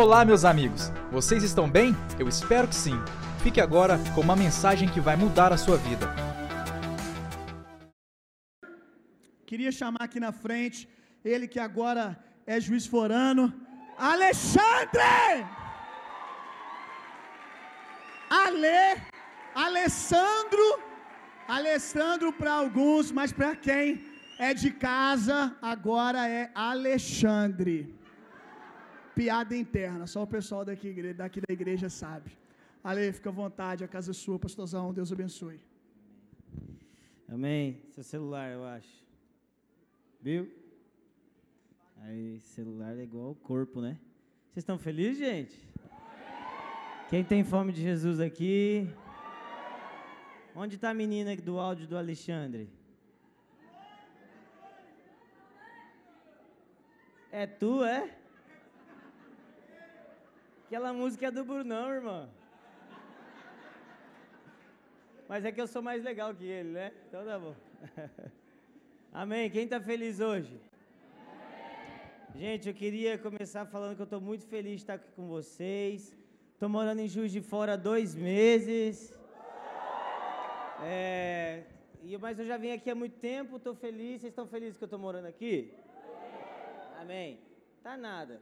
Olá, meus amigos! Vocês estão bem? Eu espero que sim. Fique agora com uma mensagem que vai mudar a sua vida. Queria chamar aqui na frente ele que agora é juiz forano, Alexandre! Ale, Alessandro, Alessandro para alguns, mas para quem é de casa, agora é Alexandre. Piada interna, só o pessoal daqui, daqui da igreja sabe. Ale, fica à vontade, a casa é sua, pastorzão, Deus abençoe. Amém. Seu celular, eu acho. Viu? Aí, celular é igual o corpo, né? Vocês estão felizes, gente? Quem tem fome de Jesus aqui? Onde está a menina do áudio do Alexandre? É tu, é? Aquela música é do Brunão, irmão. Mas é que eu sou mais legal que ele, né? Então tá bom. Amém. Quem está feliz hoje? Gente, eu queria começar falando que eu estou muito feliz de estar aqui com vocês. Estou morando em Juiz de Fora há dois meses. É, mas eu já vim aqui há muito tempo, estou feliz. Vocês estão felizes que eu estou morando aqui? Amém. Tá nada.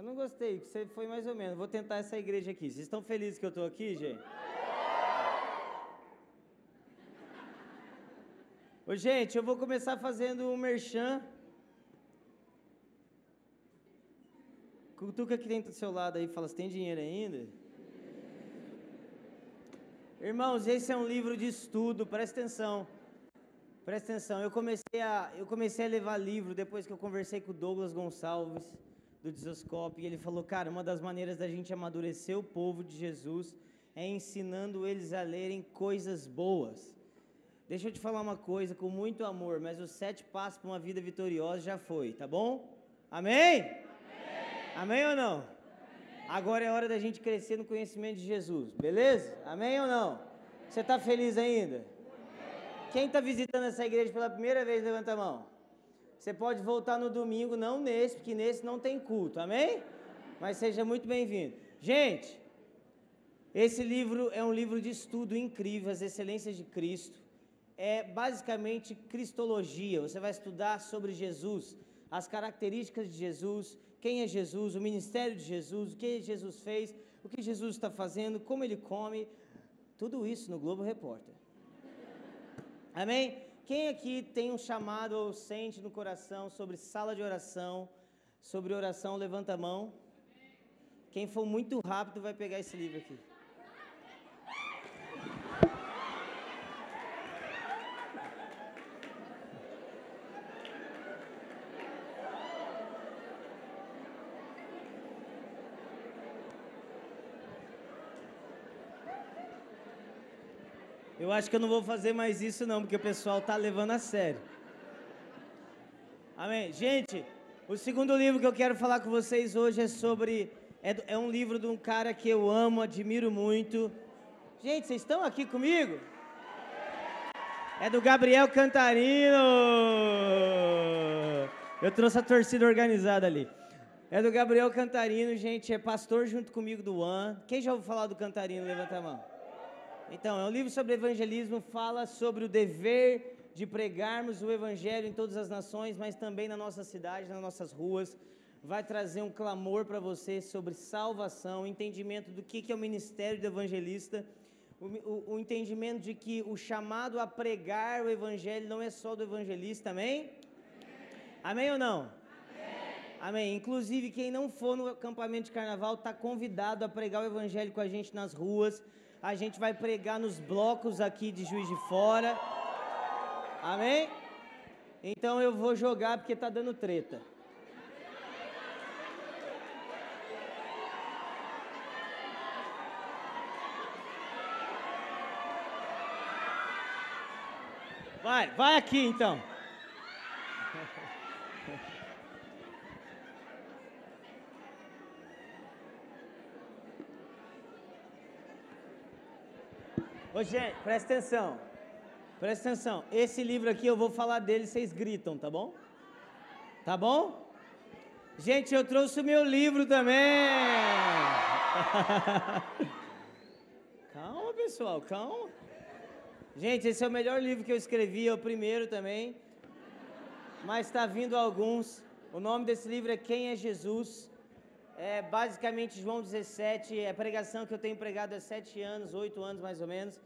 Eu não gostei, você foi mais ou menos. Vou tentar essa igreja aqui. Vocês estão felizes que eu estou aqui, gente? Ô, gente, eu vou começar fazendo um merchan. Cutuca que tem do seu lado aí fala, você tem dinheiro ainda? Irmãos, esse é um livro de estudo, presta atenção. Presta atenção, eu comecei a, eu comecei a levar livro depois que eu conversei com o Douglas Gonçalves, do Desoscope, e ele falou, cara, uma das maneiras da gente amadurecer o povo de Jesus é ensinando eles a lerem coisas boas. Deixa eu te falar uma coisa com muito amor, mas os sete passos para uma vida vitoriosa já foi, tá bom? Amém? Amém, Amém ou não? Amém. Agora é hora da gente crescer no conhecimento de Jesus, beleza? Amém ou não? Você está feliz ainda? Quem está visitando essa igreja pela primeira vez, levanta a mão. Você pode voltar no domingo, não nesse, porque nesse não tem culto, amém? Mas seja muito bem-vindo. Gente, esse livro é um livro de estudo incrível, as excelências de Cristo é basicamente cristologia. Você vai estudar sobre Jesus, as características de Jesus, quem é Jesus, o ministério de Jesus, o que Jesus fez, o que Jesus está fazendo, como ele come, tudo isso no Globo Repórter. Amém? Quem aqui tem um chamado ou sente no coração sobre sala de oração, sobre oração, levanta a mão. Quem for muito rápido vai pegar esse livro aqui. Eu acho que eu não vou fazer mais isso não, porque o pessoal tá levando a sério. Amém. Gente, o segundo livro que eu quero falar com vocês hoje é sobre é, é um livro de um cara que eu amo, admiro muito. Gente, vocês estão aqui comigo? É do Gabriel Cantarino. Eu trouxe a torcida organizada ali. É do Gabriel Cantarino, gente, é pastor junto comigo do One. Quem já ouviu falar do Cantarino? Levanta a mão. Então, é um livro sobre evangelismo, fala sobre o dever de pregarmos o evangelho em todas as nações, mas também na nossa cidade, nas nossas ruas. Vai trazer um clamor para você sobre salvação, entendimento do que, é o ministério do evangelista, o, o, o, entendimento de que o chamado a pregar o evangelho não é só do evangelista, amém? Amém, amém ou não? Amém. Inclusive, quem não for no acampamento de carnaval está convidado a pregar o evangelho com a gente nas ruas a gente vai pregar nos blocos aqui de Juiz de Fora. Amém? Então eu vou jogar porque tá dando treta. Vai, vai aqui então. Ô, gente, presta atenção. Presta atenção. Esse livro aqui eu vou falar dele, vocês gritam, tá bom? Tá bom? Gente, eu trouxe o meu livro também. calma, pessoal, calma. Gente, esse é o melhor livro que eu escrevi, é o primeiro também. Mas está vindo alguns. O nome desse livro é Quem é Jesus? É basicamente João 17, é a pregação que eu tenho pregado há sete anos, oito anos mais ou menos.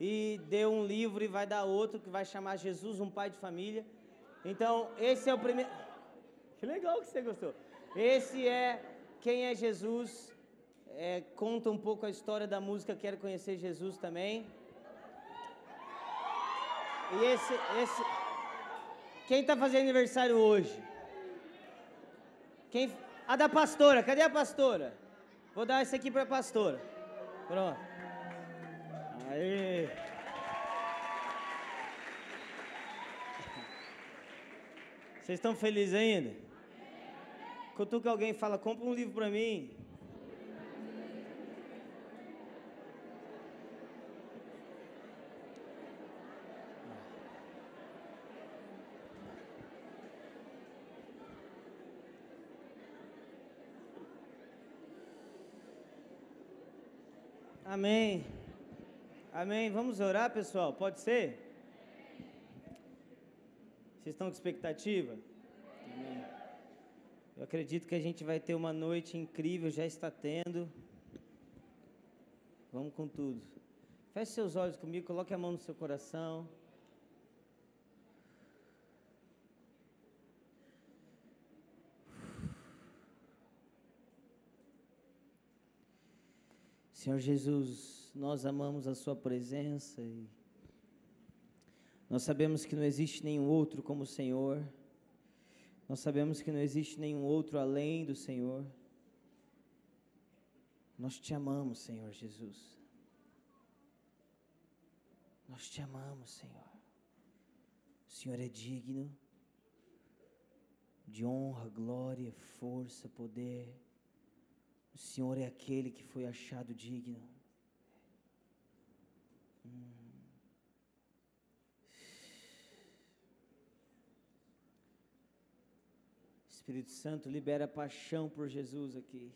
E deu um livro e vai dar outro que vai chamar Jesus, um pai de família. Então, esse é o primeiro. Que legal que você gostou. Esse é Quem é Jesus. É, conta um pouco a história da música Quero Conhecer Jesus também. E esse, esse. Quem está fazendo aniversário hoje? Quem? A da pastora. Cadê a pastora? Vou dar esse aqui para a pastora. Pronto. Aí. Vocês estão felizes ainda? Cutuca alguém fala, compra um livro para mim. Amém. Amém. Vamos orar, pessoal? Pode ser? Vocês estão com expectativa? Eu acredito que a gente vai ter uma noite incrível, já está tendo. Vamos com tudo. Feche seus olhos comigo, coloque a mão no seu coração. Senhor Jesus, nós amamos a Sua presença e nós sabemos que não existe nenhum outro como o Senhor. Nós sabemos que não existe nenhum outro além do Senhor. Nós te amamos, Senhor Jesus. Nós te amamos, Senhor. O Senhor é digno de honra, glória, força, poder. O Senhor é aquele que foi achado digno. Hum. Espírito Santo, libera paixão por Jesus aqui.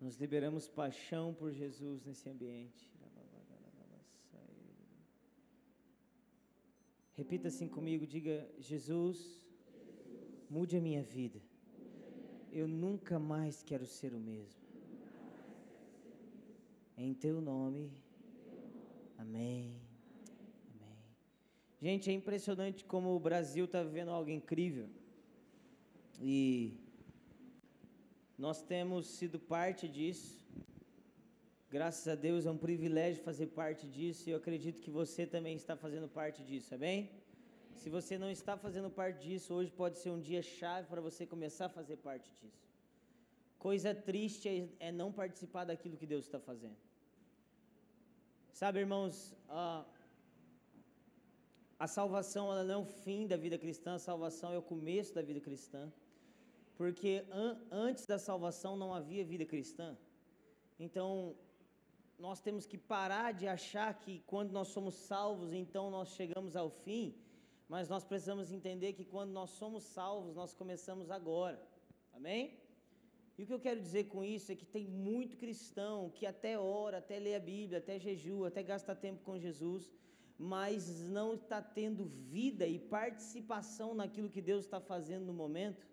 Nós liberamos paixão por Jesus nesse ambiente. Repita assim comigo, diga: Jesus, mude a minha vida. Eu nunca mais quero ser o mesmo. Em teu nome. Amém. Gente, é impressionante como o Brasil está vivendo algo incrível. E nós temos sido parte disso. Graças a Deus é um privilégio fazer parte disso e eu acredito que você também está fazendo parte disso, amém? Se você não está fazendo parte disso, hoje pode ser um dia chave para você começar a fazer parte disso. Coisa triste é, é não participar daquilo que Deus está fazendo. Sabe, irmãos, uh, a salvação ela não é o fim da vida cristã, a salvação é o começo da vida cristã. Porque an antes da salvação não havia vida cristã. Então, nós temos que parar de achar que quando nós somos salvos, então nós chegamos ao fim, mas nós precisamos entender que quando nós somos salvos, nós começamos agora. Amém? E o que eu quero dizer com isso é que tem muito cristão que até ora, até lê a Bíblia, até jejua, até gasta tempo com Jesus, mas não está tendo vida e participação naquilo que Deus está fazendo no momento.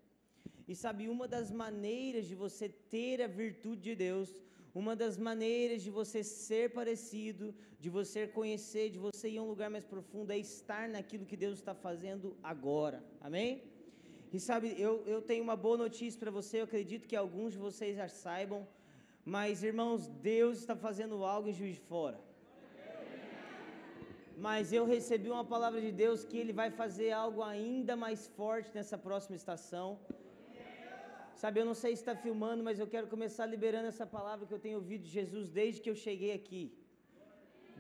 E sabe, uma das maneiras de você ter a virtude de Deus, uma das maneiras de você ser parecido, de você conhecer, de você ir a um lugar mais profundo, é estar naquilo que Deus está fazendo agora. Amém? E sabe, eu, eu tenho uma boa notícia para você, eu acredito que alguns de vocês já saibam, mas irmãos, Deus está fazendo algo em Juiz de Fora mas eu recebi uma palavra de Deus que Ele vai fazer algo ainda mais forte nessa próxima estação. Sabe, eu não sei se está filmando, mas eu quero começar liberando essa palavra que eu tenho ouvido de Jesus desde que eu cheguei aqui.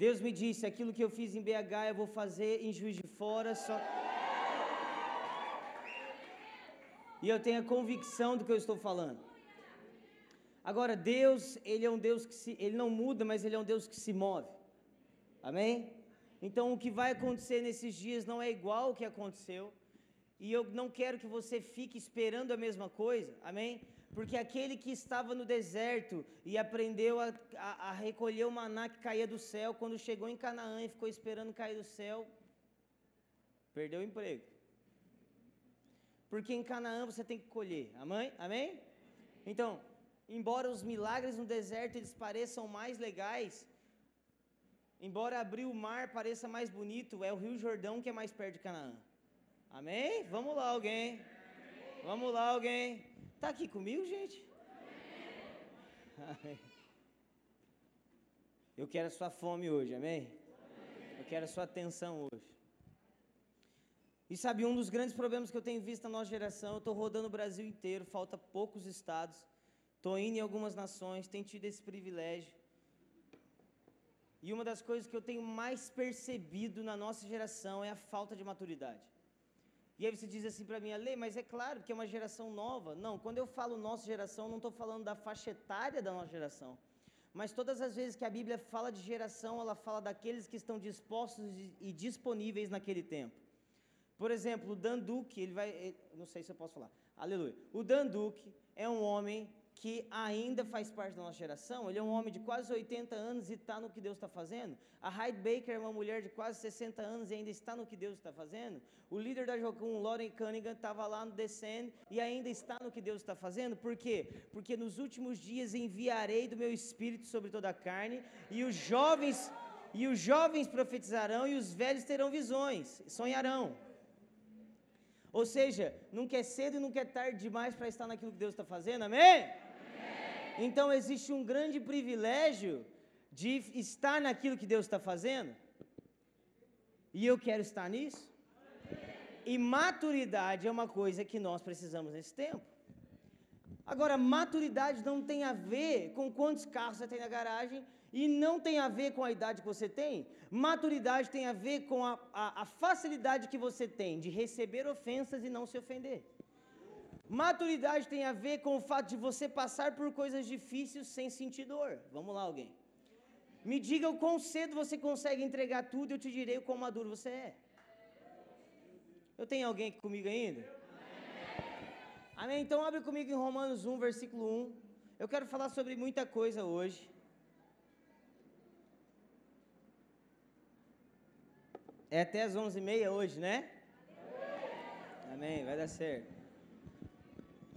Deus me disse: aquilo que eu fiz em BH eu vou fazer em Juiz de Fora, só. E eu tenho a convicção do que eu estou falando. Agora, Deus, Ele é um Deus que se, Ele não muda, mas Ele é um Deus que se move. Amém? Então, o que vai acontecer nesses dias não é igual ao que aconteceu. E eu não quero que você fique esperando a mesma coisa, amém? Porque aquele que estava no deserto e aprendeu a, a, a, recolher o maná que caía do céu, quando chegou em Canaã e ficou esperando cair do céu, perdeu o emprego. Porque em Canaã você tem que colher, amém? amém? Então, embora os milagres no deserto eles pareçam mais legais, embora abrir o mar pareça mais bonito, é o Rio Jordão que é mais perto de Canaã. Amém? Vamos lá, alguém. Vamos lá, alguém. Está aqui comigo, gente? Amém. Eu quero a sua fome hoje, amém? Eu quero a sua atenção hoje. E sabe, um dos grandes problemas que eu tenho visto na nossa geração, eu estou rodando o Brasil inteiro, falta poucos estados, estou indo em algumas nações, tenho tido esse privilégio. E uma das coisas que eu tenho mais percebido na nossa geração é a falta de maturidade. E aí você diz assim para mim, Ale, mas é claro que é uma geração nova. Não, quando eu falo nossa geração, não estou falando da faixa etária da nossa geração. Mas todas as vezes que a Bíblia fala de geração, ela fala daqueles que estão dispostos e disponíveis naquele tempo. Por exemplo, o Dan Duque, ele vai. Não sei se eu posso falar. Aleluia. O Dan Duque é um homem que ainda faz parte da nossa geração, ele é um homem de quase 80 anos e está no que Deus está fazendo. A Hyde Baker é uma mulher de quase 60 anos e ainda está no que Deus está fazendo. O líder da Jocum, Lauren Cunningham, estava lá no Descend e ainda está no que Deus está fazendo. Por quê? Porque nos últimos dias enviarei do meu espírito sobre toda a carne e os jovens e os jovens profetizarão e os velhos terão visões, sonharão. Ou seja, nunca é cedo e nunca é tarde demais para estar naquilo que Deus está fazendo, amém? Então existe um grande privilégio de estar naquilo que Deus está fazendo. E eu quero estar nisso. E maturidade é uma coisa que nós precisamos nesse tempo. Agora, maturidade não tem a ver com quantos carros você tem na garagem e não tem a ver com a idade que você tem. Maturidade tem a ver com a, a, a facilidade que você tem de receber ofensas e não se ofender. Maturidade tem a ver com o fato de você passar por coisas difíceis sem sentir dor. Vamos lá, alguém. Me diga o quão cedo você consegue entregar tudo e eu te direi o quão maduro você é. Eu tenho alguém aqui comigo ainda? Amém? Então abre comigo em Romanos 1, versículo 1. Eu quero falar sobre muita coisa hoje. É até as 11h30 hoje, né? Amém, vai dar certo.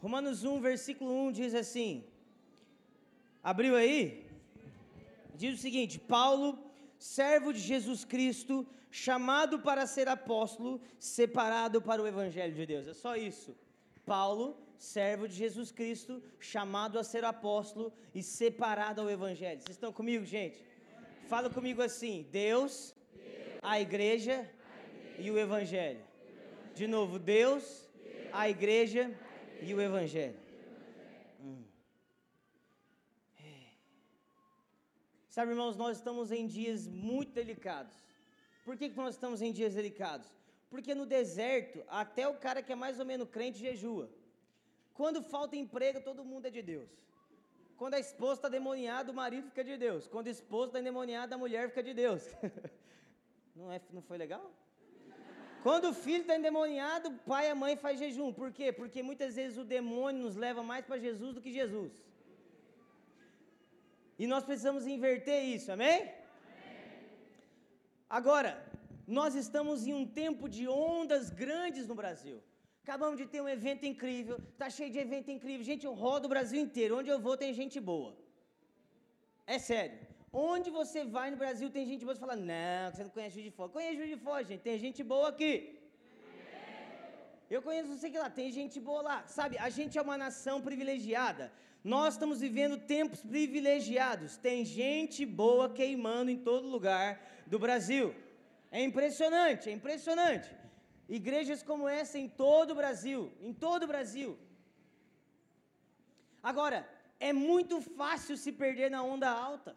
Romanos 1, versículo 1 diz assim: Abriu aí? Diz o seguinte: Paulo, servo de Jesus Cristo, chamado para ser apóstolo, separado para o evangelho de Deus. É só isso. Paulo, servo de Jesus Cristo, chamado a ser apóstolo e separado ao evangelho. Vocês estão comigo, gente? Fala comigo assim: Deus, a igreja e o evangelho. De novo, Deus, a igreja e o Evangelho. Hum. É. Sabe, irmãos, nós estamos em dias muito delicados. Por que, que nós estamos em dias delicados? Porque no deserto, até o cara que é mais ou menos crente jejua. Quando falta emprego, todo mundo é de Deus. Quando a esposa está demoniada, o marido fica de Deus. Quando a esposa está endemoniada, a mulher fica de Deus. não, é, não foi legal? Quando o filho está endemoniado, o pai e a mãe faz jejum. Por quê? Porque muitas vezes o demônio nos leva mais para Jesus do que Jesus. E nós precisamos inverter isso, amém? amém? Agora, nós estamos em um tempo de ondas grandes no Brasil. Acabamos de ter um evento incrível, está cheio de evento incrível. Gente, eu rodo o Brasil inteiro. Onde eu vou tem gente boa. É sério. Onde você vai no Brasil tem gente boa, você fala, não, você não conhece Juiz de Fora. Conhece Juiz de Fora, gente, tem gente boa aqui. Eu conheço você que lá, tem gente boa lá. Sabe, a gente é uma nação privilegiada. Nós estamos vivendo tempos privilegiados. Tem gente boa queimando em todo lugar do Brasil. É impressionante, é impressionante. Igrejas como essa em todo o Brasil, em todo o Brasil. Agora, é muito fácil se perder na onda alta.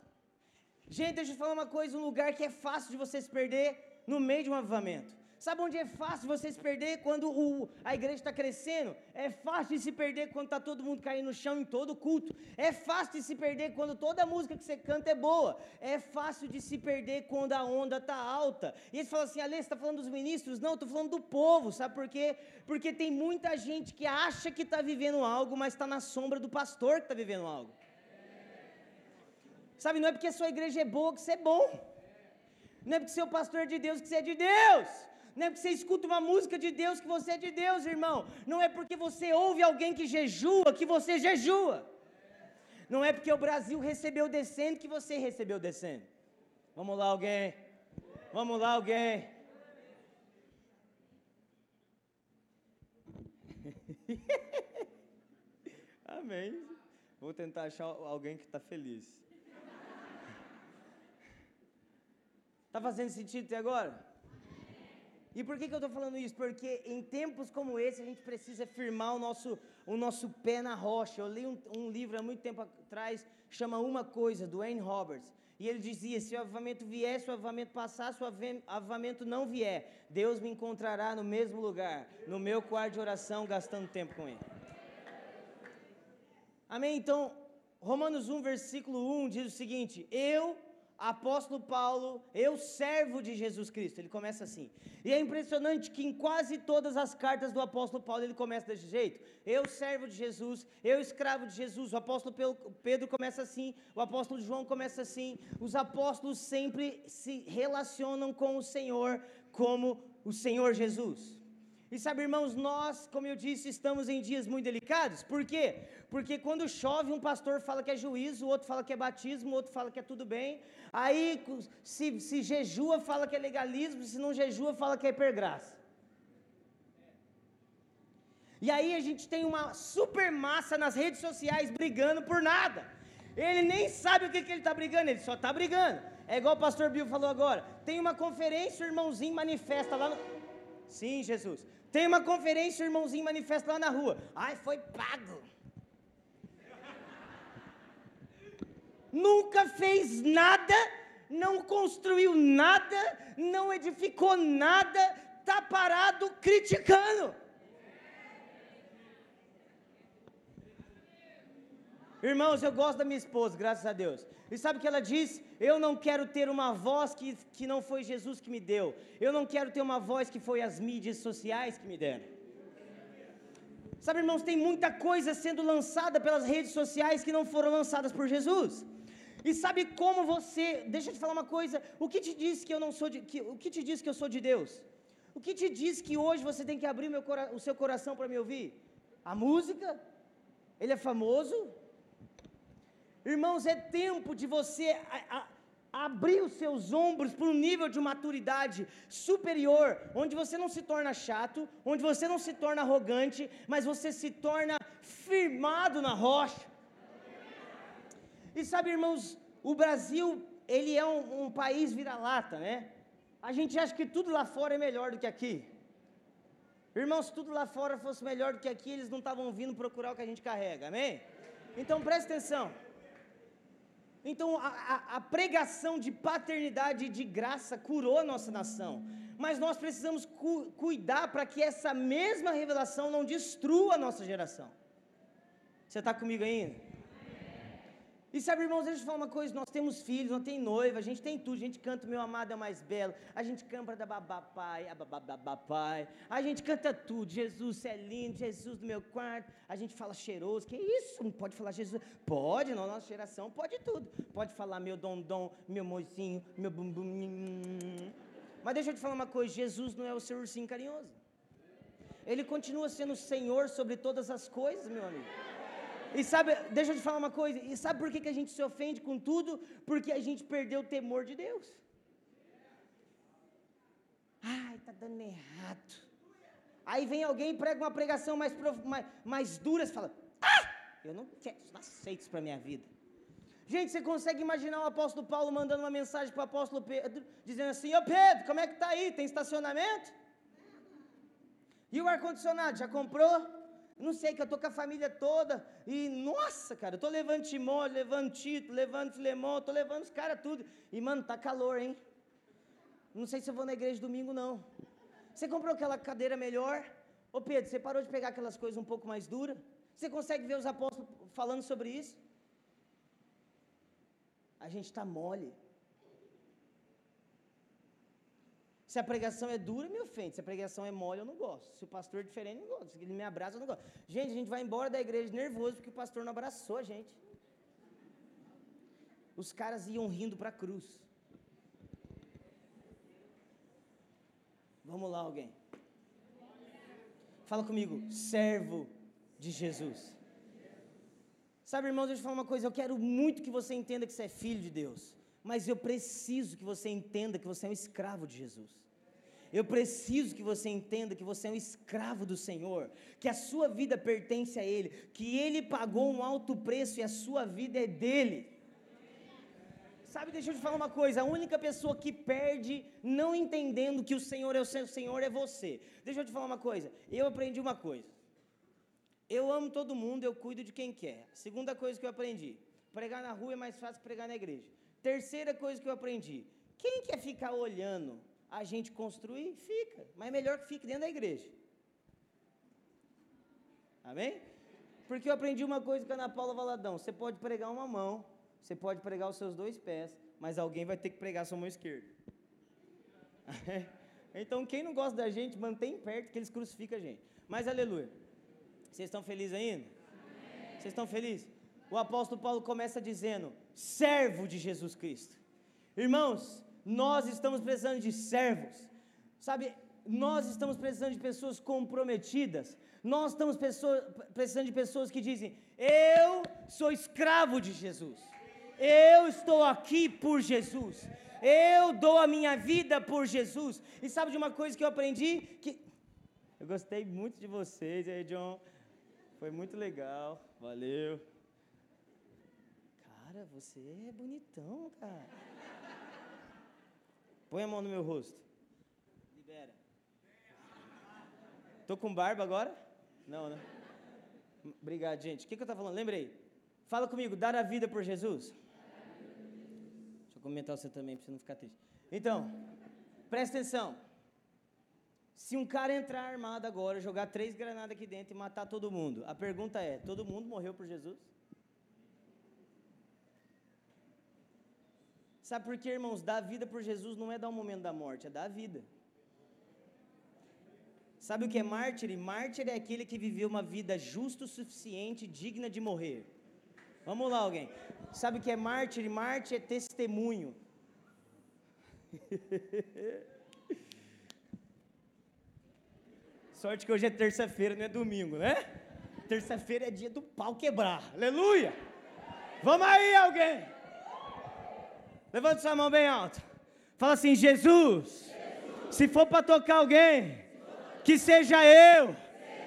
Gente, deixa eu falar uma coisa: um lugar que é fácil de você se perder no meio de um avivamento. Sabe onde é fácil você se perder quando o, a igreja está crescendo? É fácil de se perder quando está todo mundo caindo no chão em todo culto. É fácil de se perder quando toda música que você canta é boa. É fácil de se perder quando a onda está alta. E eles falam assim, Alê, você está falando dos ministros? Não, estou falando do povo, sabe por quê? Porque tem muita gente que acha que está vivendo algo, mas está na sombra do pastor que está vivendo algo. Sabe, não é porque a sua igreja é boa que você é bom. Não é porque pastor é de Deus que você é de Deus. Não é porque você escuta uma música de Deus que você é de Deus, irmão. Não é porque você ouve alguém que jejua que você jejua. Não é porque o Brasil recebeu descendo que você recebeu descendo. Vamos lá, alguém. Vamos lá, alguém. Amém. Vou tentar achar alguém que está feliz. Está fazendo sentido até agora? E por que, que eu estou falando isso? Porque em tempos como esse a gente precisa firmar o nosso, o nosso pé na rocha. Eu li um, um livro há muito tempo atrás, chama Uma Coisa, do Wayne Roberts. E ele dizia: se o avivamento vier, se o avivamento passar, se o avivamento não vier, Deus me encontrará no mesmo lugar, no meu quarto de oração, gastando tempo com Ele. Amém? Então, Romanos 1, versículo 1 diz o seguinte: Eu apóstolo Paulo, eu servo de Jesus Cristo. Ele começa assim. E é impressionante que em quase todas as cartas do apóstolo Paulo ele começa desse jeito. Eu servo de Jesus, eu escravo de Jesus. O apóstolo Pedro começa assim, o apóstolo João começa assim. Os apóstolos sempre se relacionam com o Senhor como o Senhor Jesus. E sabe, irmãos, nós, como eu disse, estamos em dias muito delicados. Por quê? Porque quando chove, um pastor fala que é juízo, o outro fala que é batismo, o outro fala que é tudo bem. Aí, se, se jejua, fala que é legalismo, se não jejua, fala que é hipergraça. E aí a gente tem uma super massa nas redes sociais brigando por nada. Ele nem sabe o que, que ele está brigando, ele só está brigando. É igual o pastor Bill falou agora. Tem uma conferência, o irmãozinho manifesta lá no. Sim, Jesus. Tem uma conferência, o irmãozinho manifesta lá na rua. Ai, foi pago. Nunca fez nada, não construiu nada, não edificou nada, está parado criticando. Irmãos, eu gosto da minha esposa, graças a Deus. E sabe o que ela diz? Eu não quero ter uma voz que, que não foi Jesus que me deu. Eu não quero ter uma voz que foi as mídias sociais que me deram. Sabe, irmãos, tem muita coisa sendo lançada pelas redes sociais que não foram lançadas por Jesus. E sabe como você, deixa eu te falar uma coisa, o que te diz que eu não sou de, que, o que te diz que eu sou de Deus? O que te diz que hoje você tem que abrir meu, o seu coração para me ouvir? A música? Ele é famoso? Irmãos, é tempo de você a, a, abrir os seus ombros para um nível de maturidade superior, onde você não se torna chato, onde você não se torna arrogante, mas você se torna firmado na rocha. E sabe, irmãos, o Brasil, ele é um, um país vira-lata, né? A gente acha que tudo lá fora é melhor do que aqui. Irmãos, se tudo lá fora fosse melhor do que aqui, eles não estavam vindo procurar o que a gente carrega, amém? Então preste atenção. Então, a, a, a, pregação de paternidade e de graça curou a nossa nação. Mas nós precisamos cu, cuidar para que essa mesma revelação não destrua a nossa geração. Você está comigo ainda? E sabe, irmãos, deixa eu falar uma coisa: nós temos filhos, nós temos noiva, a gente tem tudo, a gente canta Meu Amado é mais belo, a gente canta da babapai, a bababai, a gente canta tudo. Jesus, é lindo, Jesus do meu quarto, a gente fala cheiroso, que isso? Não pode falar Jesus? Pode, na nossa geração pode tudo. Pode falar meu dom-dom, meu mocinho, meu bumbum. Mas deixa eu te falar uma coisa: Jesus não é o seu ursinho carinhoso, ele continua sendo o Senhor sobre todas as coisas, meu amigo. E sabe, deixa eu te falar uma coisa, e sabe por que, que a gente se ofende com tudo? Porque a gente perdeu o temor de Deus. Ai, tá dando errado. Aí vem alguém e prega uma pregação mais, mais, mais dura, você fala, ah, eu não quero, não aceito isso para minha vida. Gente, você consegue imaginar o apóstolo Paulo mandando uma mensagem para o apóstolo Pedro, dizendo assim, ô Pedro, como é que tá aí? Tem estacionamento? E o ar-condicionado, já comprou? Não sei, que eu tô com a família toda. E, nossa, cara, eu tô levando Timó, levando Tito, levando Filemão, tô levando os caras tudo. E, mano, tá calor, hein? Não sei se eu vou na igreja domingo, não. Você comprou aquela cadeira melhor? Ô Pedro, você parou de pegar aquelas coisas um pouco mais duras? Você consegue ver os apóstolos falando sobre isso? A gente está mole. Se a pregação é dura, me ofende. Se a pregação é mole, eu não gosto. Se o pastor é diferente, eu não gosto. Se ele me abraça, eu não gosto. Gente, a gente vai embora da igreja nervoso porque o pastor não abraçou a gente. Os caras iam rindo para a cruz. Vamos lá, alguém. Fala comigo, servo de Jesus. Sabe, irmãos, deixa eu falar uma coisa. Eu quero muito que você entenda que você é filho de Deus. Mas eu preciso que você entenda que você é um escravo de Jesus. Eu preciso que você entenda que você é um escravo do Senhor, que a sua vida pertence a Ele, que Ele pagou um alto preço e a sua vida é dele. Sabe, deixa eu te falar uma coisa: a única pessoa que perde não entendendo que o Senhor é o seu Senhor é você. Deixa eu te falar uma coisa: eu aprendi uma coisa. Eu amo todo mundo, eu cuido de quem quer. Segunda coisa que eu aprendi: pregar na rua é mais fácil que pregar na igreja. Terceira coisa que eu aprendi: quem quer ficar olhando a gente construir, fica, mas é melhor que fique dentro da igreja. Amém? Porque eu aprendi uma coisa com a Ana Paula Valadão: você pode pregar uma mão, você pode pregar os seus dois pés, mas alguém vai ter que pregar a sua mão esquerda. então, quem não gosta da gente, mantém perto que eles crucificam a gente. Mas aleluia. Vocês estão felizes ainda? Amém. Vocês estão felizes? O apóstolo Paulo começa dizendo: servo de Jesus Cristo. Irmãos, nós estamos precisando de servos. Sabe, nós estamos precisando de pessoas comprometidas. Nós estamos precisando de pessoas que dizem: Eu sou escravo de Jesus. Eu estou aqui por Jesus. Eu dou a minha vida por Jesus. E sabe de uma coisa que eu aprendi? Que eu gostei muito de vocês, aí, John. Foi muito legal. Valeu. Cara, você é bonitão, cara. Põe a mão no meu rosto. Libera. Tô com barba agora? Não, né? Obrigado, gente. O que, que eu estava falando? Lembrei. Fala comigo, dar a vida por Jesus comentar você também, para você não ficar triste. Então, presta atenção. Se um cara entrar armado agora, jogar três granadas aqui dentro e matar todo mundo, a pergunta é: todo mundo morreu por Jesus? Sabe por quê, irmãos? Dar vida por Jesus não é dar o momento da morte, é dar a vida. Sabe o que é mártir? Mártir é aquele que viveu uma vida justa o suficiente, digna de morrer. Vamos lá, alguém. Sabe o que é mártir? Mártir é testemunho. Sorte que hoje é terça-feira, não é domingo, né? Terça-feira é dia do pau quebrar. Aleluia! Vamos aí, alguém! Levanta sua mão bem alto. Fala assim: Jesus, se for para tocar alguém, que seja eu.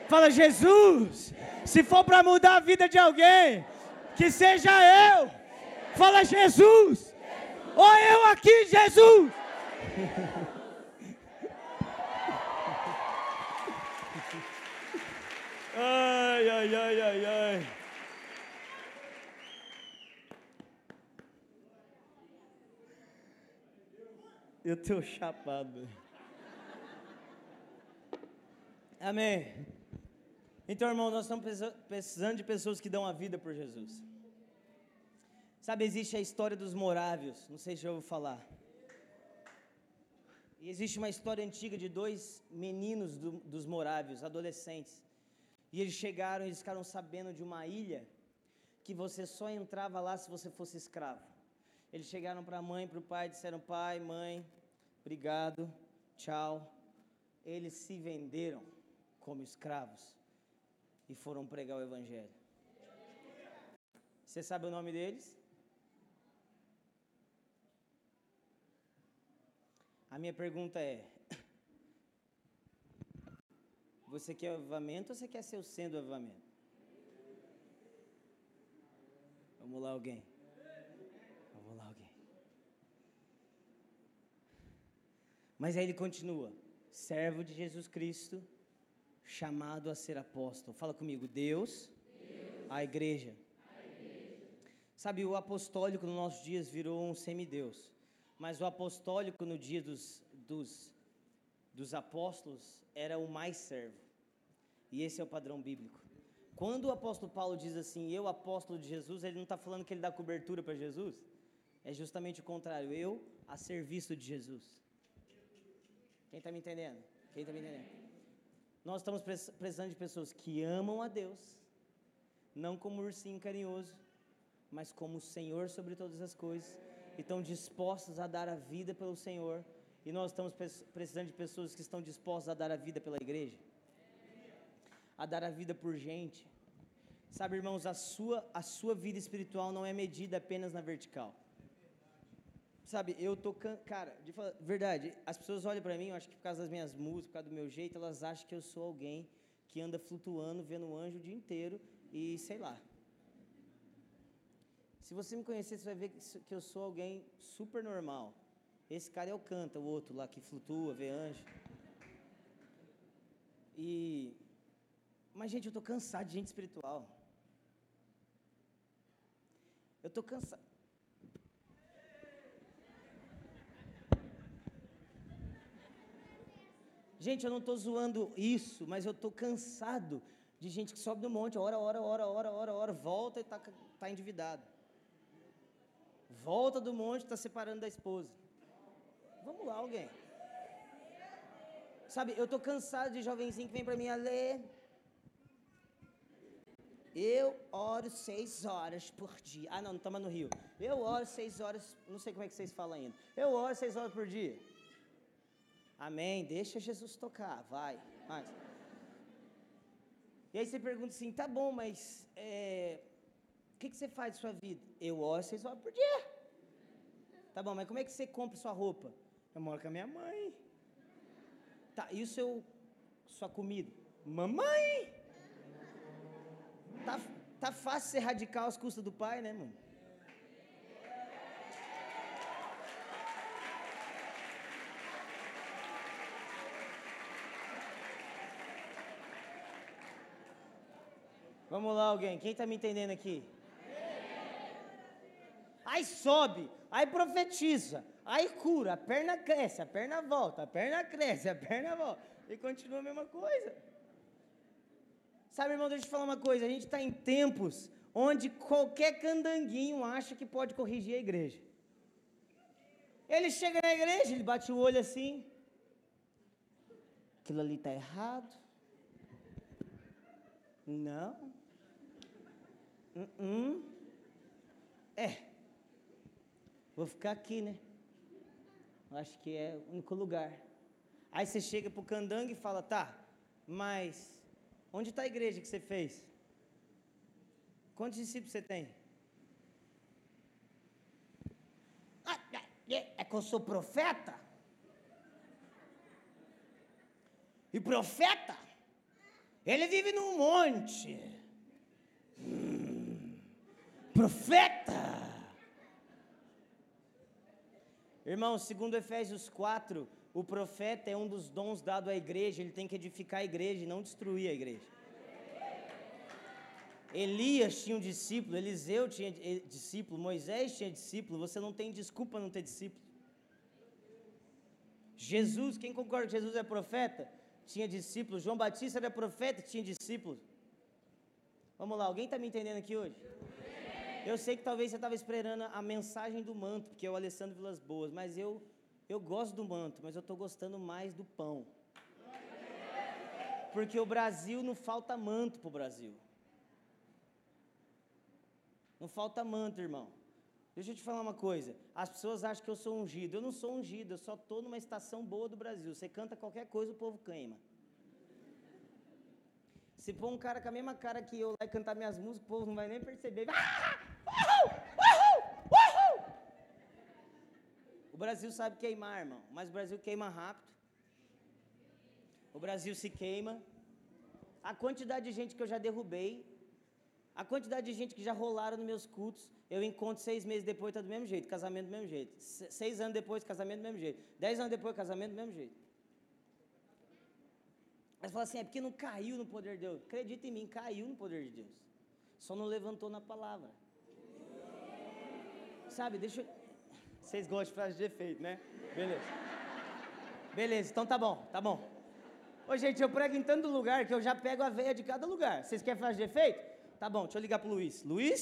Fala, Jesus, se for para mudar a vida de alguém, que seja eu. Fala Jesus. Ou eu aqui, Jesus. Ai, ai, ai, ai, ai. Eu tô chapado. Amém. Então, irmão, nós estamos precisando de pessoas que dão a vida por Jesus. Sabe, existe a história dos morávios, não sei se já ouviu falar. E existe uma história antiga de dois meninos do, dos morávios, adolescentes. E eles chegaram, eles ficaram sabendo de uma ilha que você só entrava lá se você fosse escravo. Eles chegaram para a mãe, para o pai, disseram: Pai, mãe, obrigado, tchau. Eles se venderam como escravos e foram pregar o Evangelho. Você sabe o nome deles? A minha pergunta é: Você quer avivamento ou você quer ser o sendo avivamento? Vamos lá, alguém. Vamos lá, alguém. Mas aí ele continua: servo de Jesus Cristo chamado a ser apóstolo. Fala comigo, Deus, Deus. A, igreja. a igreja. Sabe, o apostólico nos nossos dias virou um semideus, mas o apostólico no dia dos, dos dos apóstolos era o mais servo. E esse é o padrão bíblico. Quando o apóstolo Paulo diz assim, eu apóstolo de Jesus, ele não está falando que ele dá cobertura para Jesus. É justamente o contrário, eu a serviço de Jesus. Quem está me entendendo? Quem está me entendendo? Nós estamos precisando de pessoas que amam a Deus, não como ursinho carinhoso, mas como o Senhor sobre todas as coisas, e estão dispostas a dar a vida pelo Senhor. E nós estamos precisando de pessoas que estão dispostas a dar a vida pela igreja a dar a vida por gente. Sabe, irmãos, a sua, a sua vida espiritual não é medida apenas na vertical. Sabe, eu tô, cara, de falar, verdade, as pessoas olham para mim, eu acho que por causa das minhas músicas, por causa do meu jeito, elas acham que eu sou alguém que anda flutuando, vendo um anjo o dia inteiro e sei lá. Se você me conhecer, você vai ver que eu sou alguém super normal. Esse cara é o canta, o outro lá que flutua, vê anjo. E mas, gente, eu estou cansado de gente espiritual. Eu estou cansado. Gente, eu não estou zoando isso, mas eu estou cansado de gente que sobe do monte, ora, ora, ora, ora, ora, ora, volta e está tá endividado. Volta do monte, está separando da esposa. Vamos lá, alguém. Sabe, eu estou cansado de jovenzinho que vem para mim a ler. Eu oro seis horas por dia. Ah, não, não estamos no Rio. Eu oro seis horas, não sei como é que vocês falam ainda. Eu oro seis horas por dia. Amém. Deixa Jesus tocar, vai. E aí você pergunta assim, tá bom, mas é, o que, que você faz de sua vida? Eu oro seis horas por dia. Tá bom, mas como é que você compra sua roupa? Eu moro com a minha mãe. Tá, e o seu, sua comida? Mamãe! Tá, tá fácil ser radical às custas do pai, né, mano? Vamos lá, alguém. Quem está me entendendo aqui? Aí sobe, aí profetiza, aí cura, a perna cresce, a perna volta, a perna cresce, a perna volta. E continua a mesma coisa. Sabe, irmão, deixa eu te falar uma coisa. A gente está em tempos onde qualquer candanguinho acha que pode corrigir a igreja. Ele chega na igreja, ele bate o olho assim. Aquilo ali está errado. Não. Uh -uh. É. Vou ficar aqui, né? Acho que é o único lugar. Aí você chega para o candango e fala, tá, mas Onde está a igreja que você fez? Quantos discípulos você tem? Ah, é, é, é que eu sou profeta? E profeta, ele vive num monte. Profeta. Irmão, segundo Efésios 4, o profeta é um dos dons dado à igreja, ele tem que edificar a igreja e não destruir a igreja. Elias tinha um discípulo, Eliseu tinha discípulo, Moisés tinha discípulo, você não tem desculpa não ter discípulo. Jesus, quem concorda que Jesus é profeta? Tinha discípulos. João Batista era profeta, tinha discípulos. Vamos lá, alguém está me entendendo aqui hoje? Eu sei que talvez você estava esperando a mensagem do manto, porque é o Alessandro Vilas Boas, mas eu eu gosto do manto, mas eu estou gostando mais do pão. Porque o Brasil não falta manto para o Brasil. Não falta manto, irmão. Deixa eu te falar uma coisa. As pessoas acham que eu sou ungido. Eu não sou ungido, eu só estou numa estação boa do Brasil. Você canta qualquer coisa, o povo queima. Se pôr um cara com a mesma cara que eu lá e cantar minhas músicas, o povo não vai nem perceber. Ah! O Brasil sabe queimar, irmão, mas o Brasil queima rápido. O Brasil se queima. A quantidade de gente que eu já derrubei, a quantidade de gente que já rolaram nos meus cultos, eu encontro seis meses depois, tá do mesmo jeito, casamento do mesmo jeito. Seis anos depois, casamento do mesmo jeito. Dez anos depois, casamento do mesmo jeito. Mas fala assim, é porque não caiu no poder de Deus. Acredita em mim, caiu no poder de Deus. Só não levantou na palavra. Sabe, deixa eu. Vocês gostam de frase de efeito, né? Beleza. Beleza, então tá bom, tá bom. Ô, gente, eu prego em tanto lugar que eu já pego a veia de cada lugar. Vocês querem fazer de efeito? Tá bom, deixa eu ligar pro Luiz. Luiz?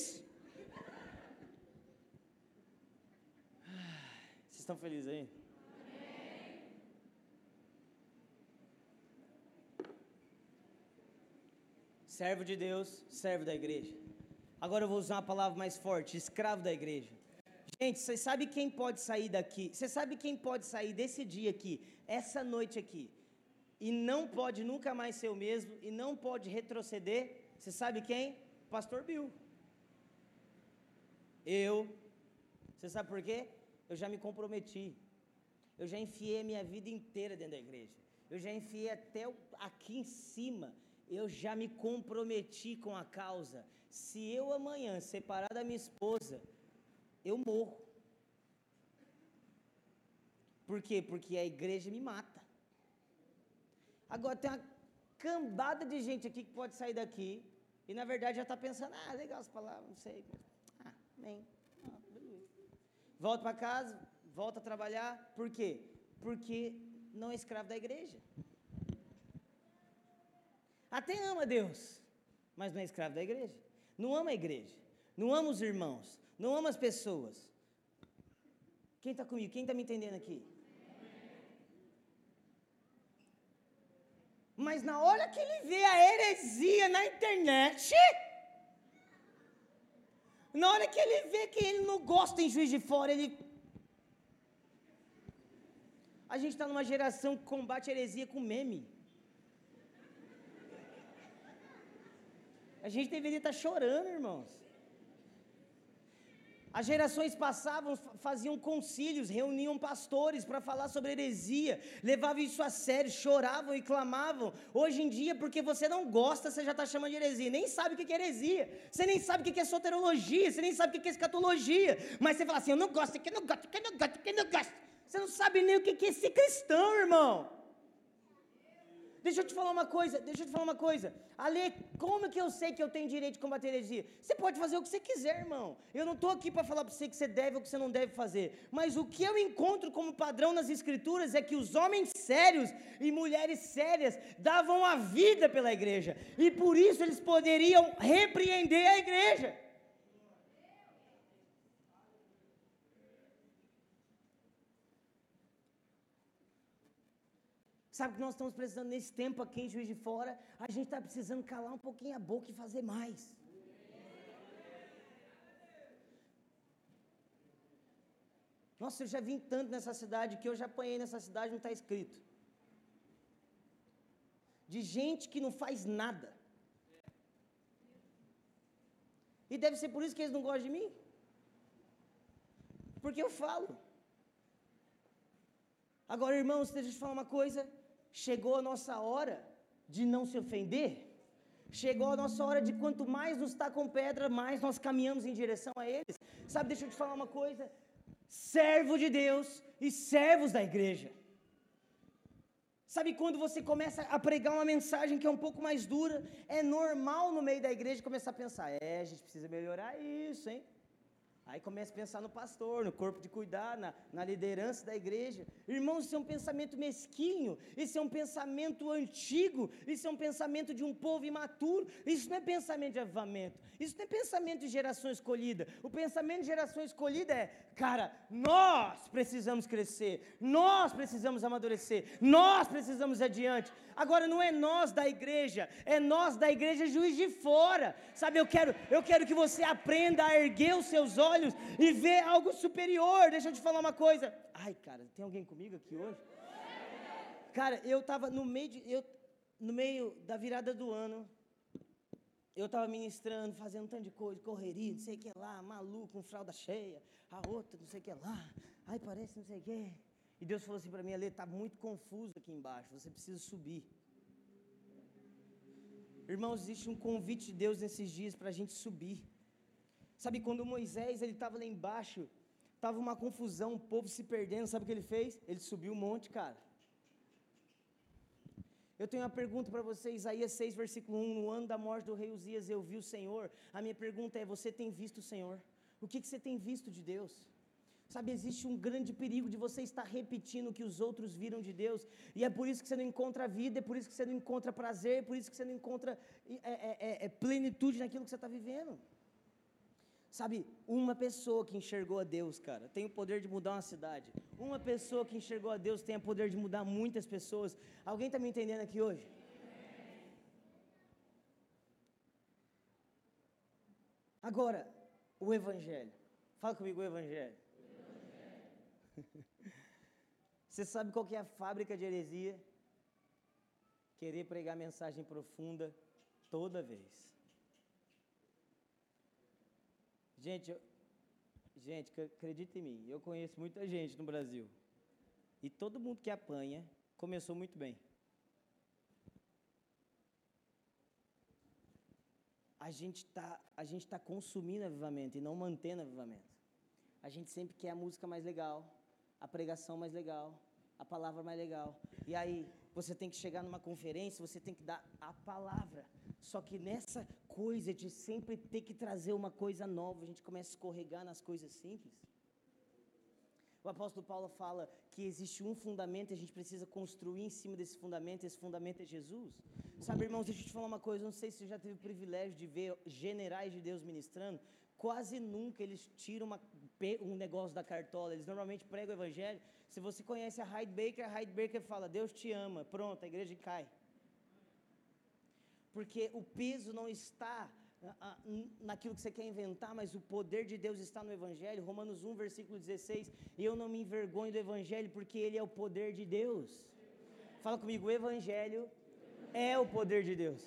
Vocês estão felizes aí? Servo de Deus, servo da igreja. Agora eu vou usar uma palavra mais forte: escravo da igreja. Gente, você sabe quem pode sair daqui? Você sabe quem pode sair desse dia aqui, essa noite aqui, e não pode nunca mais ser o mesmo, e não pode retroceder? Você sabe quem? Pastor Bill. Eu. Você sabe por quê? Eu já me comprometi. Eu já enfiei a minha vida inteira dentro da igreja. Eu já enfiei até aqui em cima eu já me comprometi com a causa. Se eu amanhã separar da minha esposa, eu morro. Por quê? Porque a igreja me mata. Agora tem uma cambada de gente aqui que pode sair daqui e na verdade já está pensando, ah, legal as palavras, não sei. Ah, nem. Ah, volta para casa, volta a trabalhar. Por quê? Porque não é escravo da igreja. Até ama Deus, mas não é escravo da igreja. Não ama a igreja. Não ama os irmãos. Não ama as pessoas. Quem está comigo? Quem está me entendendo aqui? Mas na hora que ele vê a heresia na internet, na hora que ele vê que ele não gosta em juiz de fora, ele. A gente está numa geração que combate a heresia com meme. A gente deveria estar chorando, irmãos. As gerações passavam, faziam concílios, reuniam pastores para falar sobre heresia, levavam isso a sério, choravam e clamavam. Hoje em dia, porque você não gosta, você já está chamando de heresia, nem sabe o que é heresia, você nem sabe o que é soterologia, você nem sabe o que é escatologia, mas você fala assim: eu não gosto, que não gosto, que não gosto, que não gosto. Você não sabe nem o que é ser cristão, irmão. Deixa eu te falar uma coisa, deixa eu te falar uma coisa. Ale, como que eu sei que eu tenho direito de combater heresia? Você pode fazer o que você quiser, irmão. Eu não estou aqui para falar para você que você deve ou que você não deve fazer. Mas o que eu encontro como padrão nas escrituras é que os homens sérios e mulheres sérias davam a vida pela igreja. E por isso eles poderiam repreender a igreja. Sabe o que nós estamos precisando nesse tempo aqui em Juiz de Fora? A gente está precisando calar um pouquinho a boca e fazer mais. Nossa, eu já vim tanto nessa cidade que eu já apanhei nessa cidade, não está escrito. De gente que não faz nada. E deve ser por isso que eles não gostam de mim. Porque eu falo. Agora, irmãos, deixa eu te falar uma coisa. Chegou a nossa hora de não se ofender. Chegou a nossa hora de quanto mais nos está com pedra, mais nós caminhamos em direção a eles. Sabe, deixa eu te falar uma coisa. Servo de Deus e servos da igreja. Sabe quando você começa a pregar uma mensagem que é um pouco mais dura, é normal no meio da igreja começar a pensar: é, a gente precisa melhorar isso, hein? Aí começa a pensar no pastor, no corpo de cuidar, na, na, liderança da igreja. Irmãos, isso é um pensamento mesquinho, isso é um pensamento antigo, isso é um pensamento de um povo imaturo, isso não é pensamento de avivamento, isso não é pensamento de geração escolhida. O pensamento de geração escolhida é, cara, nós precisamos crescer, nós precisamos amadurecer, nós precisamos ir adiante. Agora não é nós da igreja, é nós da igreja juiz de fora. Sabe, eu quero, eu quero que você aprenda a erguer os seus olhos e ver algo superior. Deixa eu te falar uma coisa. Ai, cara, tem alguém comigo aqui hoje? Cara, eu estava no meio de, eu, no meio da virada do ano. Eu estava ministrando, fazendo um tanto de coisa, correria, não sei o que lá, maluco, com fralda cheia, a outra, não sei o que lá, ai parece não sei o que. E Deus falou assim para mim, Ale, está muito confuso aqui embaixo, você precisa subir. Irmãos, existe um convite de Deus nesses dias para a gente subir. Sabe, quando Moisés ele estava lá embaixo, estava uma confusão, o povo se perdendo, sabe o que ele fez? Ele subiu o monte, cara. Eu tenho uma pergunta para você, Isaías 6, versículo 1. No ano da morte do rei Uzias eu vi o Senhor. A minha pergunta é: você tem visto o Senhor? O que, que você tem visto de Deus? Sabe, existe um grande perigo de você estar repetindo o que os outros viram de Deus, e é por isso que você não encontra vida, é por isso que você não encontra prazer, é por isso que você não encontra é, é, é, é plenitude naquilo que você está vivendo. Sabe, uma pessoa que enxergou a Deus, cara, tem o poder de mudar uma cidade. Uma pessoa que enxergou a Deus tem o poder de mudar muitas pessoas. Alguém está me entendendo aqui hoje? Agora, o Evangelho. Fala comigo o Evangelho. Você sabe qual que é a fábrica de heresia? Querer pregar mensagem profunda toda vez. Gente, eu, gente, acredita em mim, eu conheço muita gente no Brasil. E todo mundo que apanha começou muito bem. A gente está tá consumindo avivamento e não mantendo avivamento. A gente sempre quer a música mais legal, a pregação mais legal, a palavra mais legal. E aí, você tem que chegar numa conferência, você tem que dar a palavra. Só que nessa coisa de sempre ter que trazer uma coisa nova, a gente começa a escorregar nas coisas simples. O apóstolo Paulo fala que existe um fundamento e a gente precisa construir em cima desse fundamento, esse fundamento é Jesus. Sabe, irmãos, deixa eu te falar uma coisa, não sei se você já teve o privilégio de ver generais de Deus ministrando, quase nunca eles tiram uma, um negócio da cartola, eles normalmente pregam o evangelho. Se você conhece a Hyde Baker, a Hyde Baker fala, Deus te ama, pronto, a igreja cai. Porque o peso não está ah, ah, naquilo que você quer inventar, mas o poder de Deus está no Evangelho. Romanos 1, versículo 16. Eu não me envergonho do Evangelho, porque ele é o poder de Deus. Fala comigo, o Evangelho é o poder de Deus.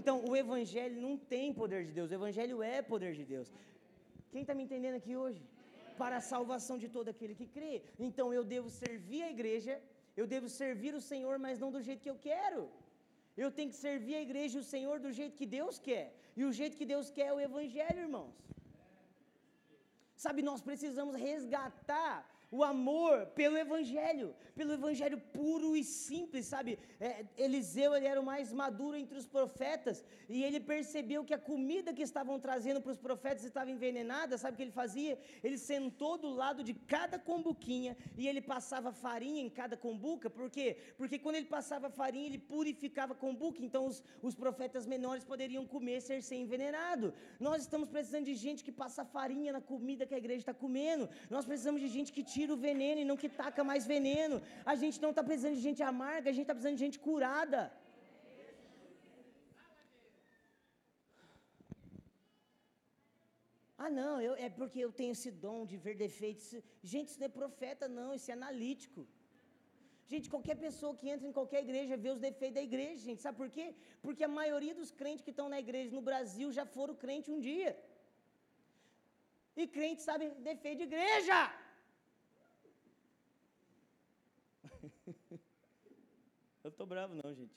Então, o Evangelho não tem poder de Deus, o Evangelho é poder de Deus. Quem está me entendendo aqui hoje? Para a salvação de todo aquele que crê. Então, eu devo servir a igreja, eu devo servir o Senhor, mas não do jeito que eu quero. Eu tenho que servir a igreja e o Senhor do jeito que Deus quer. E o jeito que Deus quer é o Evangelho, irmãos. Sabe, nós precisamos resgatar o amor pelo evangelho, pelo evangelho puro e simples, sabe? É, Eliseu ele era o mais maduro entre os profetas e ele percebeu que a comida que estavam trazendo para os profetas estava envenenada. Sabe o que ele fazia? Ele sentou do lado de cada combuquinha e ele passava farinha em cada combuca. Por quê? Porque quando ele passava farinha ele purificava a combuca. Então os, os profetas menores poderiam comer ser envenenado. Nós estamos precisando de gente que passa farinha na comida que a igreja está comendo. Nós precisamos de gente que tira o veneno e não que taca mais veneno. A gente não está precisando de gente amarga, a gente está precisando de gente curada. Ah, não, eu, é porque eu tenho esse dom de ver defeitos. Gente, isso não é profeta, não, isso é analítico. Gente, qualquer pessoa que entra em qualquer igreja vê os defeitos da igreja, gente. Sabe por quê? Porque a maioria dos crentes que estão na igreja no Brasil já foram crente um dia. E crente sabe defeito de igreja. Eu tô bravo não, gente.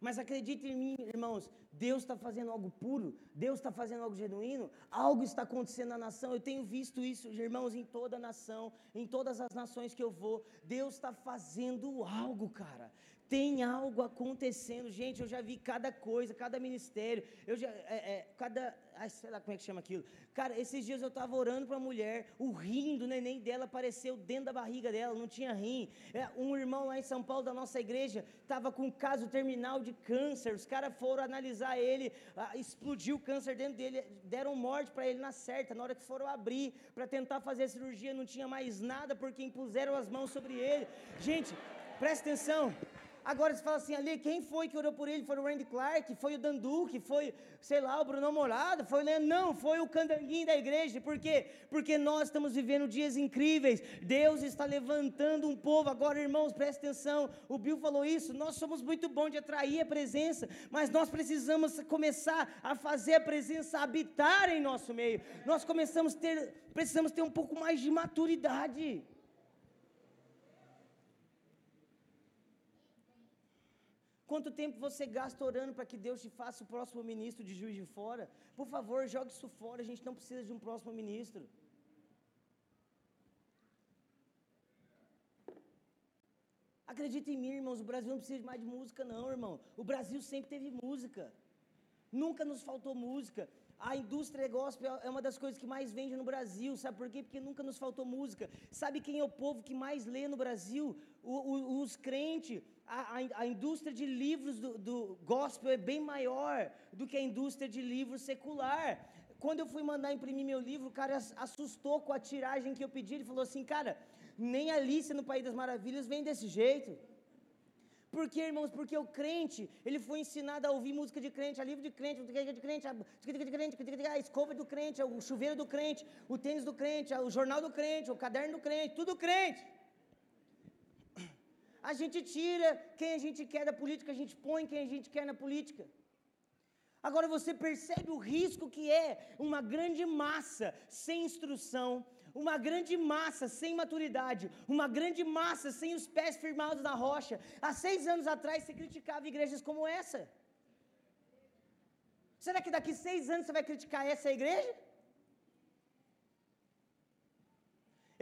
Mas acredite em mim, irmãos, Deus está fazendo algo puro, Deus está fazendo algo genuíno, algo está acontecendo na nação. Eu tenho visto isso, irmãos, em toda a nação, em todas as nações que eu vou. Deus está fazendo algo, cara. Tem algo acontecendo, gente. Eu já vi cada coisa, cada ministério. Eu já, é, é, cada, ai, sei lá como é que chama aquilo. Cara, esses dias eu estava orando para a mulher, o rim do neném dela apareceu dentro da barriga dela, não tinha rim. É, um irmão lá em São Paulo da nossa igreja estava com um caso terminal de câncer. Os caras foram analisar ele, explodiu o câncer dentro dele, deram morte para ele na certa. Na hora que foram abrir para tentar fazer a cirurgia, não tinha mais nada porque impuseram as mãos sobre ele. Gente, presta atenção. Agora você fala assim, ali, quem foi que orou por ele? Foi o Randy Clark, foi o Danduque, foi, sei lá, o Bruno Morado, foi o Leandro. Não, foi o candanguinho da igreja. Por quê? Porque nós estamos vivendo dias incríveis. Deus está levantando um povo. Agora, irmãos, presta atenção. O Bill falou isso. Nós somos muito bons de atrair a presença, mas nós precisamos começar a fazer a presença habitar em nosso meio. Nós começamos ter, precisamos ter um pouco mais de maturidade. Quanto tempo você gasta orando para que Deus te faça o próximo ministro de juiz de fora? Por favor, jogue isso fora. A gente não precisa de um próximo ministro. Acredita em mim, irmãos. O Brasil não precisa mais de música, não, irmão. O Brasil sempre teve música. Nunca nos faltou música. A indústria gospel é uma das coisas que mais vende no Brasil, sabe por quê? Porque nunca nos faltou música. Sabe quem é o povo que mais lê no Brasil? O, o, os crentes. A, a, a, indústria de livros do, do gospel é bem maior do que a indústria de livros secular. Quando eu fui mandar imprimir meu livro, o cara assustou com a tiragem que eu pedi. Ele falou assim, cara, nem Alice no País das Maravilhas vem desse jeito. Por quê, irmãos? Porque o crente, ele foi ensinado a ouvir música de crente, a livro de crente, de crente, a escova do crente, o chuveiro do crente, o tênis do crente, o jornal do crente, o caderno do crente, tudo crente. A gente tira quem a gente quer da política, a gente põe quem a gente quer na política. Agora você percebe o risco que é uma grande massa sem instrução, uma grande massa sem maturidade, uma grande massa sem os pés firmados na rocha. Há seis anos atrás você criticava igrejas como essa. Será que daqui seis anos você vai criticar essa igreja?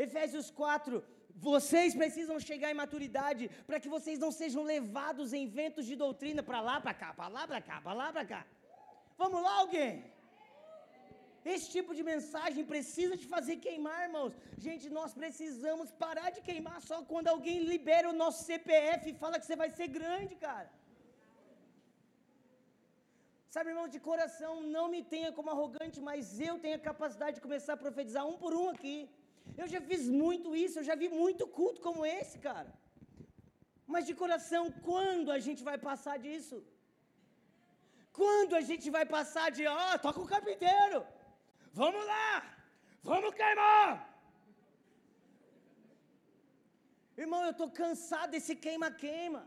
Efésios 4, vocês precisam chegar em maturidade para que vocês não sejam levados em ventos de doutrina para lá, para cá, para lá, para cá, para lá, para cá. Vamos lá, alguém? Esse tipo de mensagem precisa te fazer queimar, irmãos. Gente, nós precisamos parar de queimar só quando alguém libera o nosso CPF e fala que você vai ser grande, cara. Sabe, irmão, de coração, não me tenha como arrogante, mas eu tenho a capacidade de começar a profetizar um por um aqui. Eu já fiz muito isso, eu já vi muito culto como esse, cara. Mas de coração, quando a gente vai passar disso? Quando a gente vai passar de, ó, oh, toca o carpinteiro, vamos lá, vamos queimar. Irmão, eu estou cansado desse queima-queima.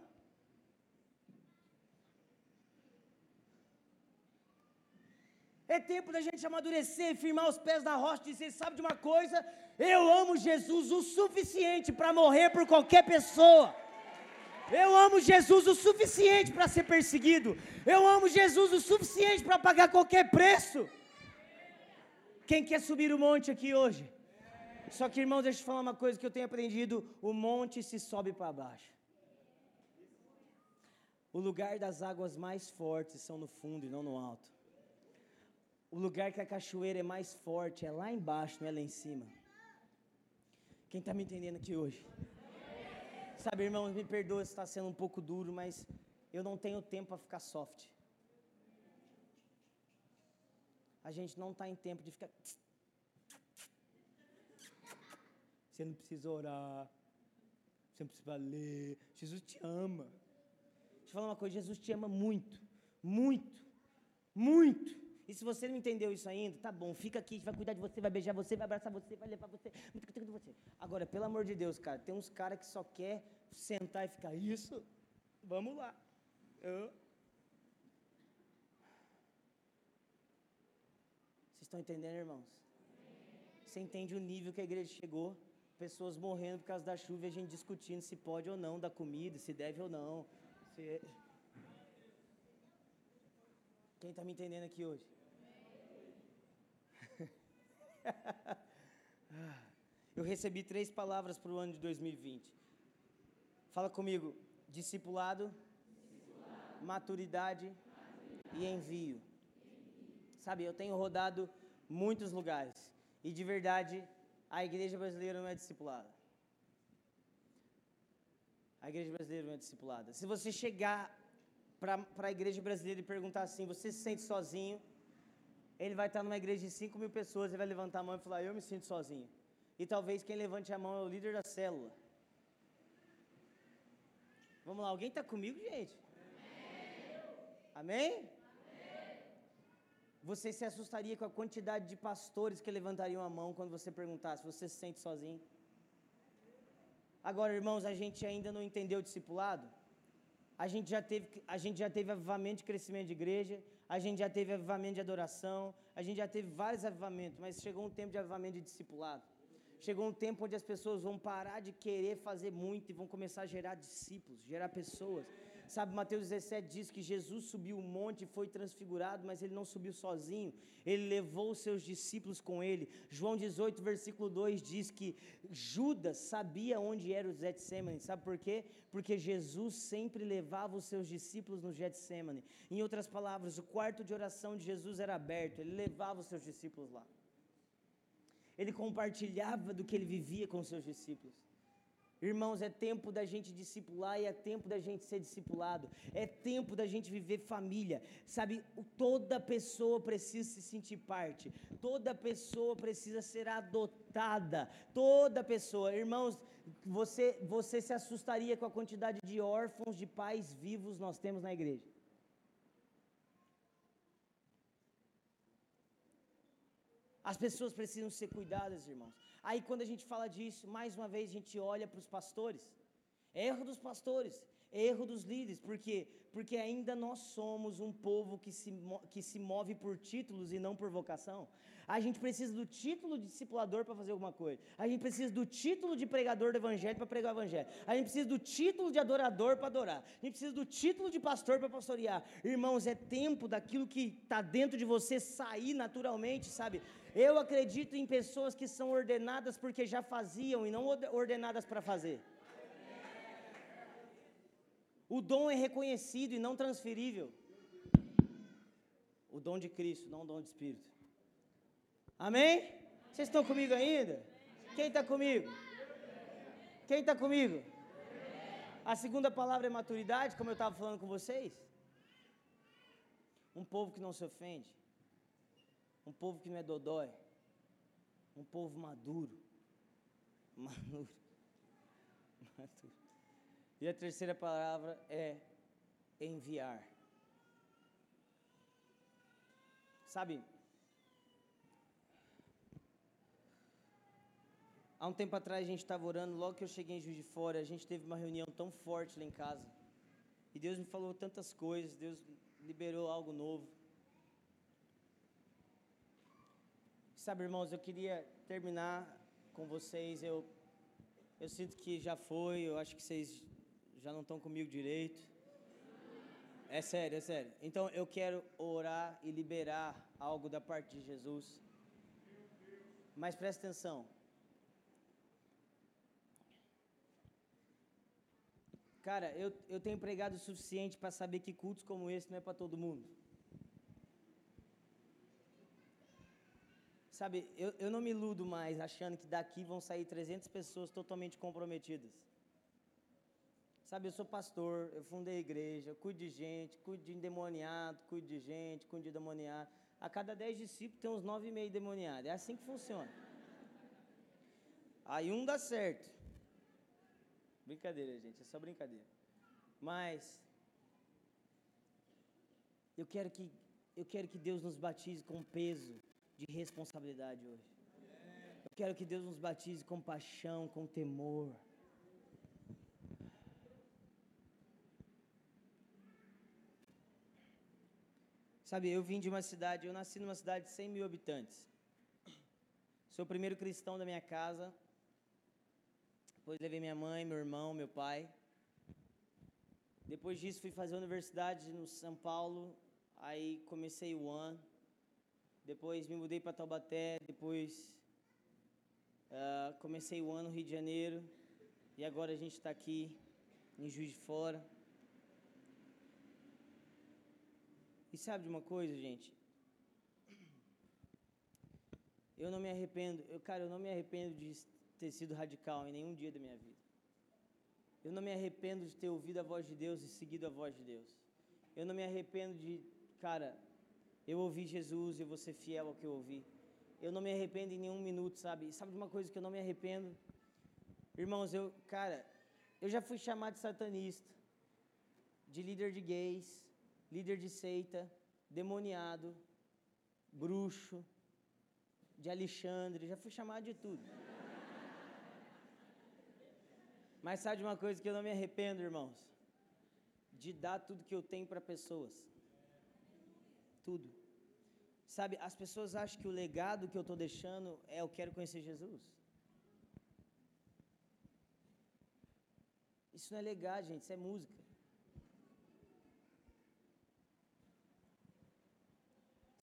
É tempo da gente amadurecer, firmar os pés na rocha e dizer: sabe de uma coisa? Eu amo Jesus o suficiente para morrer por qualquer pessoa. Eu amo Jesus o suficiente para ser perseguido. Eu amo Jesus o suficiente para pagar qualquer preço. Quem quer subir o monte aqui hoje? Só que, irmãos, deixa eu falar uma coisa que eu tenho aprendido: o monte se sobe para baixo. O lugar das águas mais fortes são no fundo e não no alto. O lugar que a cachoeira é mais forte é lá embaixo, não é lá em cima. Quem está me entendendo aqui hoje? Sabe, irmão, me perdoa se está sendo um pouco duro, mas eu não tenho tempo para ficar soft. A gente não está em tempo de ficar. Você não precisa orar. Você não precisa ler. Jesus te ama. Deixa eu falar uma coisa: Jesus te ama muito. Muito. Muito. E se você não entendeu isso ainda, tá bom, fica aqui, a gente vai cuidar de você, vai beijar você, vai abraçar você, vai levar você, de você. Agora, pelo amor de Deus, cara, tem uns caras que só quer sentar e ficar, isso, vamos lá. Eu... Vocês estão entendendo, irmãos? Você entende o nível que a igreja chegou? Pessoas morrendo por causa da chuva e a gente discutindo se pode ou não dar comida, se deve ou não. Se... Quem está me entendendo aqui hoje? Eu recebi três palavras para o ano de 2020. Fala comigo: discipulado, discipulado. Maturidade, maturidade, e envio. Sabe, eu tenho rodado muitos lugares e de verdade a igreja brasileira não é discipulada. A igreja brasileira não é discipulada. Se você chegar para a igreja brasileira e perguntar assim: você se sente sozinho? Ele vai estar numa igreja de 5 mil pessoas e vai levantar a mão e falar: Eu me sinto sozinho. E talvez quem levante a mão é o líder da célula. Vamos lá, alguém está comigo, gente? Amém? Amém? Você se assustaria com a quantidade de pastores que levantariam a mão quando você perguntasse: Você se sente sozinho? Agora, irmãos, a gente ainda não entendeu o discipulado? A gente já teve, a gente já teve avivamento de crescimento de igreja, a gente já teve avivamento de adoração, a gente já teve vários avivamentos, mas chegou um tempo de avivamento de discipulado. Chegou um tempo onde as pessoas vão parar de querer fazer muito e vão começar a gerar discípulos, gerar pessoas. Sabe, Mateus 17 diz que Jesus subiu o monte e foi transfigurado, mas ele não subiu sozinho, ele levou os seus discípulos com ele. João 18, versículo 2 diz que Judas sabia onde era o Getsemane, sabe por quê? Porque Jesus sempre levava os seus discípulos no Getsemane. Em outras palavras, o quarto de oração de Jesus era aberto, ele levava os seus discípulos lá. Ele compartilhava do que ele vivia com os seus discípulos. Irmãos, é tempo da gente discipular e é tempo da gente ser discipulado. É tempo da gente viver família. Sabe, toda pessoa precisa se sentir parte. Toda pessoa precisa ser adotada. Toda pessoa. Irmãos, você, você se assustaria com a quantidade de órfãos de pais vivos nós temos na igreja. As pessoas precisam ser cuidadas, irmãos. Aí quando a gente fala disso, mais uma vez a gente olha para os pastores. Erro dos pastores, erro dos líderes, por quê? Porque ainda nós somos um povo que se, que se move por títulos e não por vocação. A gente precisa do título de discipulador para fazer alguma coisa. A gente precisa do título de pregador do evangelho para pregar o evangelho. A gente precisa do título de adorador para adorar. A gente precisa do título de pastor para pastorear. Irmãos, é tempo daquilo que está dentro de você sair naturalmente, sabe? Eu acredito em pessoas que são ordenadas porque já faziam e não ordenadas para fazer. O dom é reconhecido e não transferível. O dom de Cristo, não o dom de Espírito. Amém? Vocês estão comigo ainda? Quem está comigo? Quem está comigo? A segunda palavra é maturidade, como eu estava falando com vocês. Um povo que não se ofende. Um povo que não é dodói. Um povo maduro. Maduro. Maduro. E a terceira palavra é enviar. Sabe, há um tempo atrás a gente estava orando, logo que eu cheguei em Juiz de Fora, a gente teve uma reunião tão forte lá em casa. E Deus me falou tantas coisas, Deus liberou algo novo. Sabe, irmãos, eu queria terminar com vocês. Eu, eu sinto que já foi, eu acho que vocês já não estão comigo direito. É sério, é sério. Então eu quero orar e liberar algo da parte de Jesus. Mas presta atenção. Cara, eu, eu tenho pregado o suficiente para saber que cultos como esse não é para todo mundo. Sabe, eu, eu não me iludo mais achando que daqui vão sair 300 pessoas totalmente comprometidas. Sabe, eu sou pastor, eu fundei a igreja, cuido de gente, cuido de endemoniado, cuido de gente, cuido de demoniado. A cada 10 discípulos tem uns 9,5 demoniados. É assim que funciona. Aí um dá certo. Brincadeira, gente, é só brincadeira. Mas eu quero que eu quero que Deus nos batize com peso de responsabilidade hoje. Eu quero que Deus nos batize com paixão, com temor. Sabe, eu vim de uma cidade, eu nasci numa cidade de 100 mil habitantes. Sou o primeiro cristão da minha casa. Depois levei minha mãe, meu irmão, meu pai. Depois disso fui fazer universidade no São Paulo. Aí comecei o ano. Depois me mudei para Taubaté. Depois uh, comecei o ano no Rio de Janeiro. E agora a gente está aqui em Juiz de Fora. E sabe de uma coisa, gente? Eu não me arrependo, eu, cara, eu não me arrependo de ter sido radical em nenhum dia da minha vida. Eu não me arrependo de ter ouvido a voz de Deus e seguido a voz de Deus. Eu não me arrependo de, cara, eu ouvi Jesus, eu vou ser fiel ao que eu ouvi. Eu não me arrependo em nenhum minuto, sabe? Sabe de uma coisa que eu não me arrependo? Irmãos, eu, cara, eu já fui chamado de satanista, de líder de gays, líder de seita, demoniado, bruxo, de Alexandre, já fui chamado de tudo. Mas sabe de uma coisa que eu não me arrependo, irmãos? De dar tudo que eu tenho para pessoas. Tudo. Sabe, as pessoas acham que o legado que eu estou deixando é eu quero conhecer Jesus. Isso não é legado, gente, isso é música.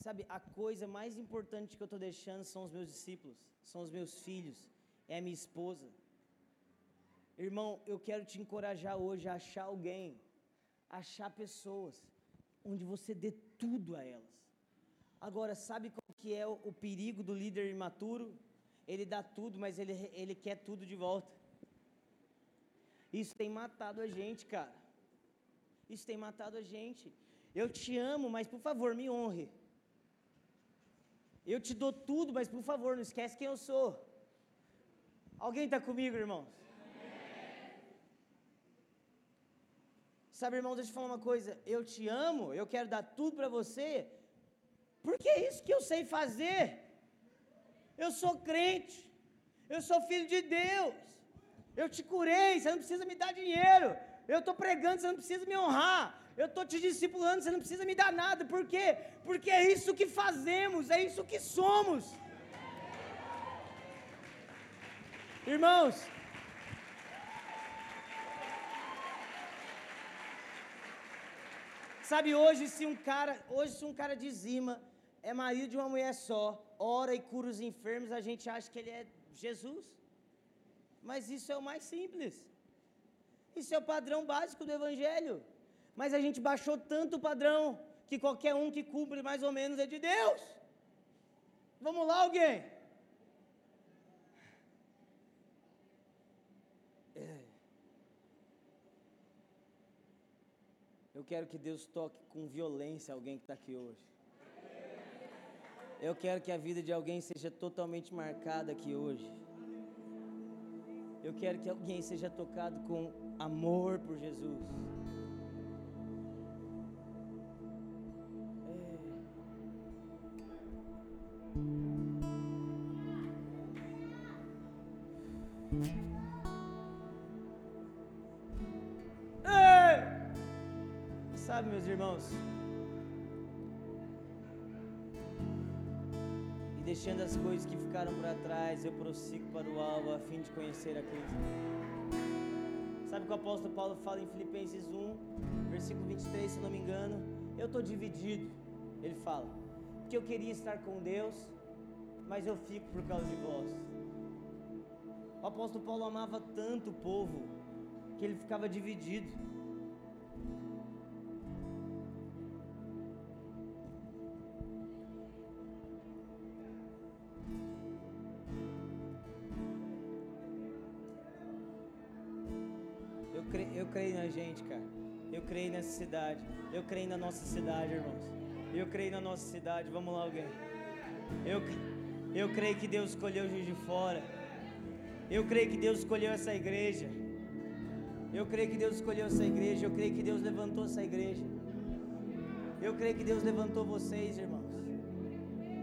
Sabe, a coisa mais importante que eu estou deixando são os meus discípulos, são os meus filhos, é a minha esposa. Irmão, eu quero te encorajar hoje a achar alguém, achar pessoas, onde você dê tudo a elas. Agora, sabe qual que é o, o perigo do líder imaturo? Ele dá tudo, mas ele, ele quer tudo de volta. Isso tem matado a gente, cara. Isso tem matado a gente. Eu te amo, mas por favor, me honre. Eu te dou tudo, mas por favor, não esquece quem eu sou. Alguém está comigo, irmãos? Sabe, irmão, deixa eu falar uma coisa. Eu te amo, eu quero dar tudo para você, porque é isso que eu sei fazer. Eu sou crente, eu sou filho de Deus. Eu te curei, você não precisa me dar dinheiro. Eu estou pregando, você não precisa me honrar. Eu estou te discipulando, você não precisa me dar nada. Por quê? Porque é isso que fazemos, é isso que somos. Irmãos, Sabe, hoje se um cara, hoje se um cara dizima, é marido de uma mulher só, ora e cura os enfermos, a gente acha que ele é Jesus. Mas isso é o mais simples. Isso é o padrão básico do evangelho. Mas a gente baixou tanto o padrão que qualquer um que cumpre mais ou menos é de Deus. Vamos lá, alguém? Eu quero que Deus toque com violência alguém que está aqui hoje. Eu quero que a vida de alguém seja totalmente marcada aqui hoje. Eu quero que alguém seja tocado com amor por Jesus. Irmãos? E deixando as coisas que ficaram para trás, eu prossigo para o alvo a fim de conhecer a Cristo. Sabe o que o apóstolo Paulo fala em Filipenses 1, versículo 23, se não me engano? Eu estou dividido, ele fala, porque eu queria estar com Deus, mas eu fico por causa de vós. O apóstolo Paulo amava tanto o povo que ele ficava dividido. Cidade. Eu creio na nossa cidade, irmãos. Eu creio na nossa cidade. Vamos lá, alguém. Eu, eu creio que Deus escolheu Juiz de Fora. Eu creio que Deus escolheu essa igreja. Eu creio que Deus escolheu essa igreja. Eu creio que Deus levantou essa igreja. Eu creio que Deus levantou vocês, irmãos.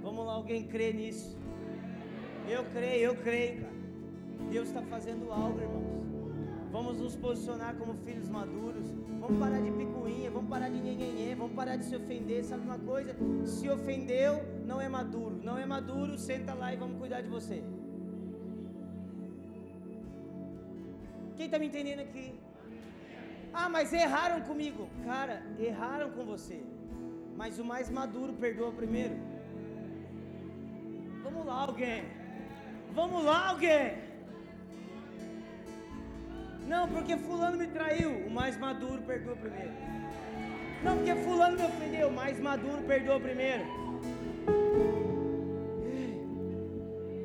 Vamos lá, alguém crê nisso? Eu creio, eu creio, cara. Deus está fazendo algo, irmãos. Vamos nos posicionar como filhos maduros. Vamos parar de picuinha, vamos parar de nhenhenhê, vamos parar de se ofender. Sabe uma coisa? Se ofendeu, não é maduro. Não é maduro, senta lá e vamos cuidar de você. Quem está me entendendo aqui? Ah, mas erraram comigo. Cara, erraram com você. Mas o mais maduro perdoa primeiro. Vamos lá, alguém. Vamos lá, alguém. Não, porque fulano me traiu, o mais maduro perdoa primeiro. Não, porque fulano me ofendeu, o mais maduro perdoa primeiro.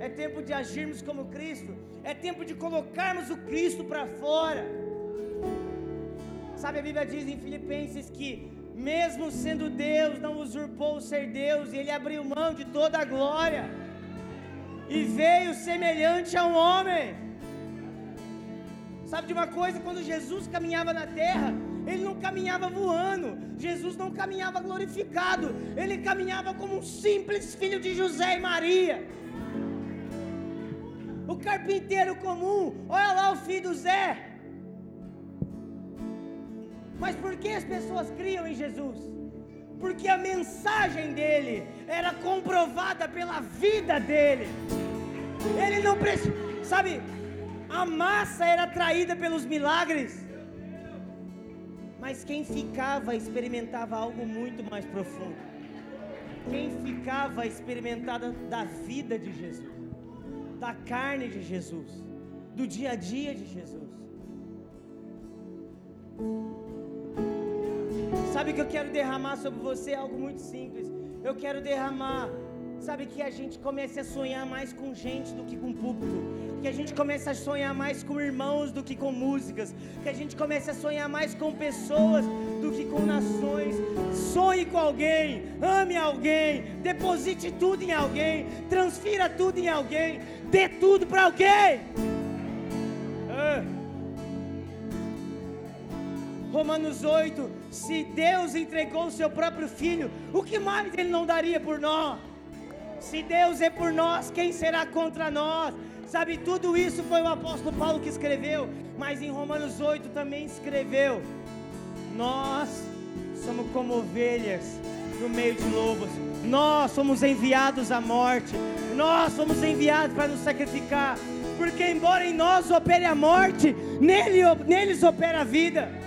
É tempo de agirmos como Cristo. É tempo de colocarmos o Cristo para fora. Sabe, a Bíblia diz em Filipenses que, mesmo sendo Deus, não usurpou o ser Deus, e Ele abriu mão de toda a glória, e veio semelhante a um homem. Sabe de uma coisa? Quando Jesus caminhava na terra, ele não caminhava voando, Jesus não caminhava glorificado, ele caminhava como um simples filho de José e Maria. O carpinteiro comum, olha lá o filho do Zé. Mas por que as pessoas criam em Jesus? Porque a mensagem dele era comprovada pela vida dele. Ele não precisa, sabe? A massa era atraída pelos milagres. Mas quem ficava experimentava algo muito mais profundo. quem ficava experimentada da vida de Jesus, da carne de Jesus, do dia a dia de Jesus. Sabe que eu quero derramar sobre você algo muito simples. Eu quero derramar Sabe que a gente comece a sonhar mais com gente do que com púlpito. Que a gente comece a sonhar mais com irmãos do que com músicas. Que a gente comece a sonhar mais com pessoas do que com nações. Sonhe com alguém, ame alguém, deposite tudo em alguém, transfira tudo em alguém, dê tudo para alguém. Ah. Romanos 8: se Deus entregou o seu próprio filho, o que mais ele não daria por nós? Se Deus é por nós, quem será contra nós? Sabe, tudo isso foi o apóstolo Paulo que escreveu, mas em Romanos 8 também escreveu: Nós somos como ovelhas no meio de lobos, nós somos enviados à morte, nós somos enviados para nos sacrificar, porque embora em nós opere a morte, nele, neles opera a vida.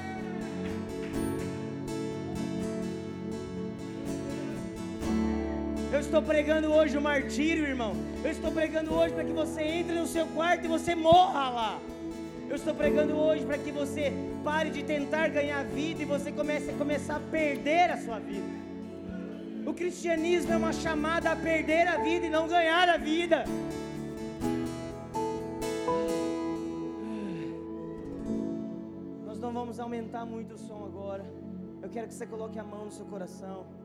Eu estou pregando hoje o martírio, irmão. Eu estou pregando hoje para que você entre no seu quarto e você morra lá. Eu estou pregando hoje para que você pare de tentar ganhar vida e você comece a começar a perder a sua vida. O cristianismo é uma chamada a perder a vida e não ganhar a vida. Nós não vamos aumentar muito o som agora. Eu quero que você coloque a mão no seu coração.